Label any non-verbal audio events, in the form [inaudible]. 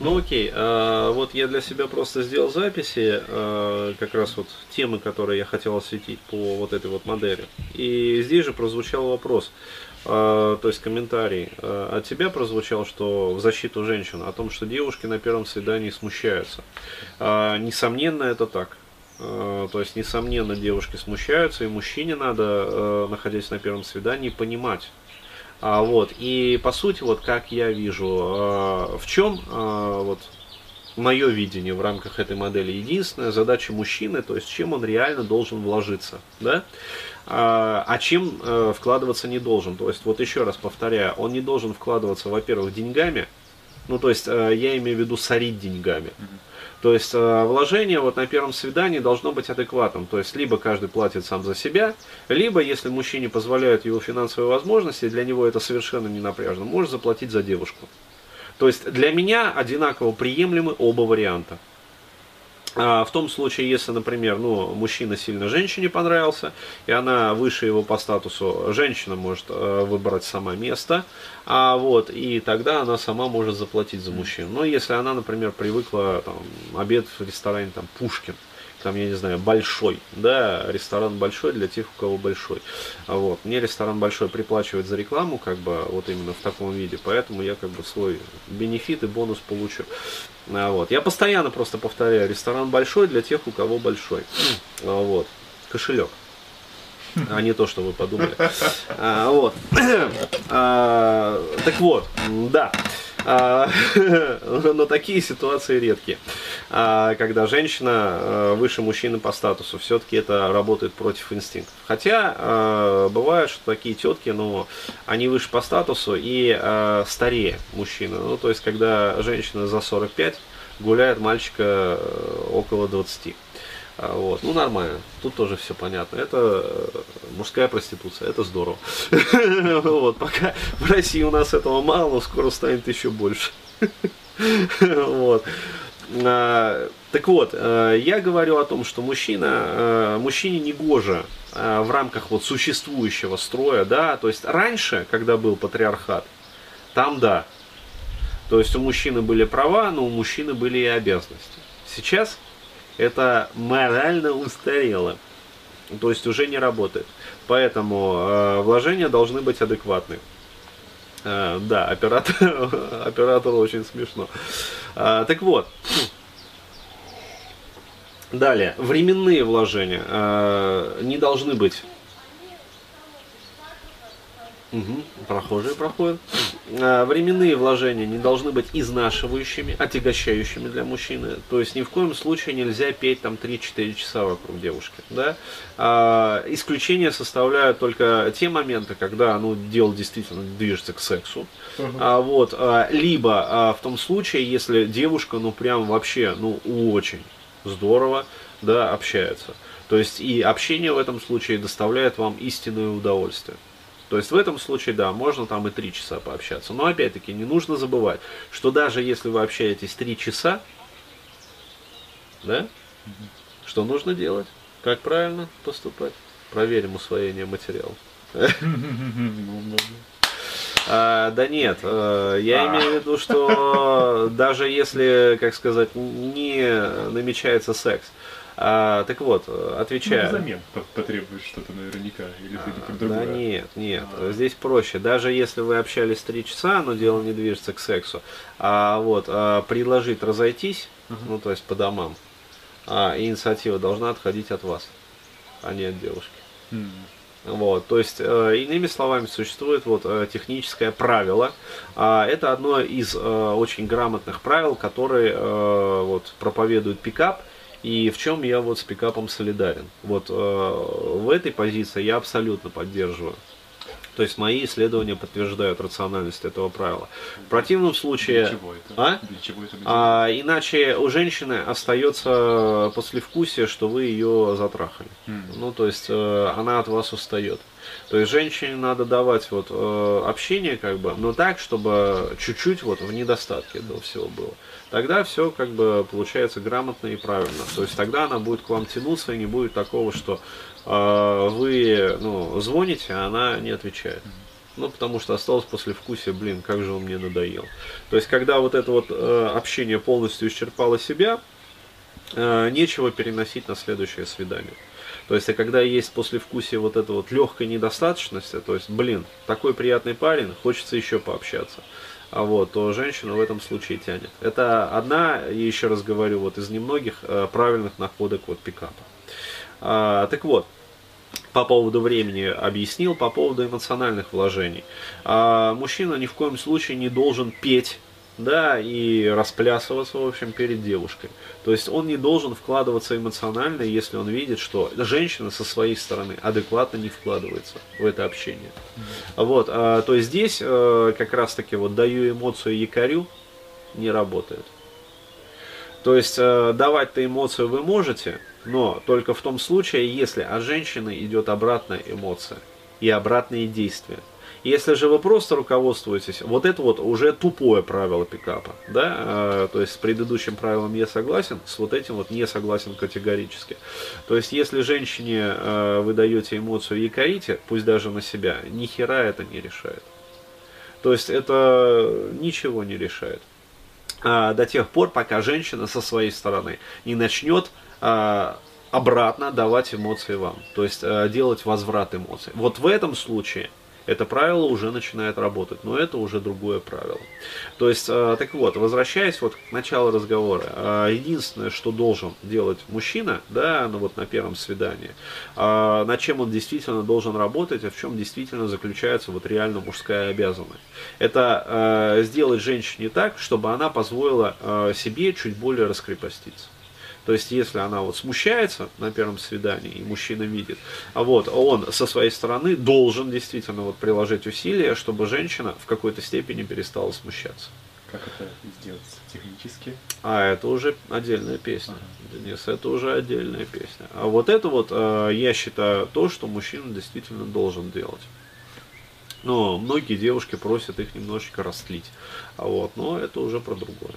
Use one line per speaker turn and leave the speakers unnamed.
Ну окей, а, вот я для себя просто сделал записи, а, как раз вот темы, которые я хотел осветить по вот этой вот модели. И здесь же прозвучал вопрос, а, то есть комментарий от тебя прозвучал, что в защиту женщин, о том, что девушки на первом свидании смущаются. Несомненно, это так. То есть, несомненно, девушки смущаются, и мужчине надо, находясь на первом свидании, понимать. А, вот, и по сути, вот как я вижу, а, в чем а, вот мое видение в рамках этой модели. Единственная задача мужчины, то есть чем он реально должен вложиться, да? А, а чем э, вкладываться не должен. То есть, вот еще раз повторяю, он не должен вкладываться, во-первых, деньгами, ну, то есть, э, я имею в виду сорить деньгами. То есть э, вложение вот на первом свидании должно быть адекватным. То есть либо каждый платит сам за себя, либо если мужчине позволяют его финансовые возможности, для него это совершенно не напряжно, может заплатить за девушку. То есть для меня одинаково приемлемы оба варианта. А в том случае, если, например, ну, мужчина сильно женщине понравился, и она выше его по статусу, женщина может э, выбрать сама место, а вот, и тогда она сама может заплатить за мужчину. Но если она, например, привыкла там, обед в ресторане там, Пушкин, там, я не знаю, большой, да, ресторан большой для тех, у кого большой. А Вот. Мне ресторан большой приплачивает за рекламу, как бы, вот именно в таком виде, поэтому я как бы свой бенефит и бонус получу. А Вот. Я постоянно просто повторяю, ресторан большой для тех, у кого большой. А Вот. Кошелек. А не то, что вы подумали. А, вот. [clears throat] А, так вот, да. А, [laughs] но такие ситуации редкие. А, когда женщина а, выше мужчины по статусу, все-таки это работает против инстинктов. Хотя а, бывает, что такие тетки, ну, они выше по статусу и а, старее мужчины. Ну, то есть, когда женщина за 45 гуляет мальчика э, около 20. А, Вот. Ну, нормально. Тут тоже все понятно. Это э, мужская проституция. Это здорово. [laughs] Вот. Пока в России у нас этого мало, скоро станет еще больше. [laughs] Вот. А, Так вот, э, я говорю о том, что мужчина, э, мужчине не гоже э, в рамках вот существующего строя, да, то есть раньше, когда был патриархат, там да, то есть у мужчины были права, но у мужчины были и обязанности. Сейчас это морально устарело. То есть уже не работает. Поэтому э, вложения должны быть адекватны. Э, да, оператор, [laughs] оператору очень смешно. А, так вот. Далее, временные вложения э, не должны быть Угу, прохожие проходят. А, временные вложения не должны быть изнашивающими, отягощающими для мужчины. То есть ни в коем случае нельзя петь там 3-4 часа вокруг девушки. Да? А, исключения составляют только те моменты, когда ну, дело действительно движется к сексу. А, вот, а, либо а, в том случае, если девушка ну прям вообще ну очень здорово да, общается. То есть и общение в этом случае доставляет вам истинное удовольствие. То есть в этом случае, да, можно там и три часа пообщаться. Но опять-таки не нужно забывать, что даже если вы общаетесь три часа, да, что нужно делать? Как правильно поступать? Проверим усвоение материала. [laughs] А, да нет, э, я имею в виду, что [laughs] даже если, как сказать, не намечается секс, а, так вот,
Ну,
отвечаю.
взамен по- потребуешь что-то наверняка, или ты
А,
как
Да
другое.
нет, нет,
А.
здесь проще. Даже если вы общались три часа, но дело не движется к сексу, а вот а, предложить разойтись, ну то есть по домам, а, инициатива должна отходить от вас, а не от девушки.
М.
Вот, то есть, э, иными словами, существует вот э, техническое правило. А, это одно из э, очень грамотных правил, которые э, вот проповедует пикап. И в чем я вот с пикапом солидарен. Вот э, в этой позиции я абсолютно поддерживаю. То есть мои исследования подтверждают рациональность этого правила. В противном случае...
Для чего это?
А?
Для чего это?
А, иначе у женщины остается послевкусие, что вы ее затрахали.
М.
Ну, то есть э, она от вас устает. То есть женщине надо давать вот э, общение, как бы, но так, чтобы чуть-чуть вот в недостатке этого всего было. Тогда все как бы получается грамотно и правильно. То есть тогда она будет к вам тянуться и не будет такого, что э, вы ну, звоните, а она не отвечает. Ну, потому что осталось после вкусия, блин, как же он мне надоел. То есть, когда вот это вот э, общение полностью исчерпало себя, э, нечего переносить на следующее свидание. То есть, а когда есть послевкусие вот эта вот легкой недостаточности, то есть, блин, такой приятный парень, хочется еще пообщаться, а вот, то женщина в этом случае тянет. Это одна, еще раз говорю, вот из немногих э, правильных находок вот пикапа. А, так вот, по поводу времени объяснил, по поводу эмоциональных вложений. А, мужчина ни в коем случае не должен петь да, и расплясываться, в общем, перед девушкой. То есть он не должен вкладываться эмоционально, если он видит, что женщина со своей стороны адекватно не вкладывается в это общение. Mm-hmm. Вот, а, то есть здесь а, как раз-таки вот даю эмоцию якорю не работает. То есть а, давать-то эмоцию вы можете, но только в том случае, если от женщины идет обратная эмоция и обратные действия. Если же вы просто руководствуетесь, вот это вот уже тупое правило пикапа, да, а, то есть с предыдущим правилом я согласен, с вот этим вот не согласен категорически. То есть если женщине а, вы даете эмоцию и корите, пусть даже на себя, ни хера это не решает. То есть это ничего не решает. А, до тех пор, пока женщина со своей стороны не начнет а, обратно давать эмоции вам, то есть а, делать возврат эмоций. Вот в этом случае это правило уже начинает работать, но это уже другое правило. То есть, э, так вот, возвращаясь вот к началу разговора, э, единственное, что должен делать мужчина, да, ну вот на первом свидании, э, над чем он действительно должен работать, а в чем действительно заключается вот реально мужская обязанность, это сделать женщине так, чтобы она позволила себе чуть более раскрепоститься. То есть, если она вот смущается на первом свидании, и мужчина видит, а вот он со своей стороны должен действительно вот приложить усилия, чтобы женщина в какой-то степени перестала смущаться.
Как это сделать технически?
А это уже отдельная песня. Ага. Денис, это уже отдельная песня. А вот это вот, э, я считаю, то, что мужчина действительно должен делать. Но многие девушки просят их немножечко растлить. А вот, но это уже про другое.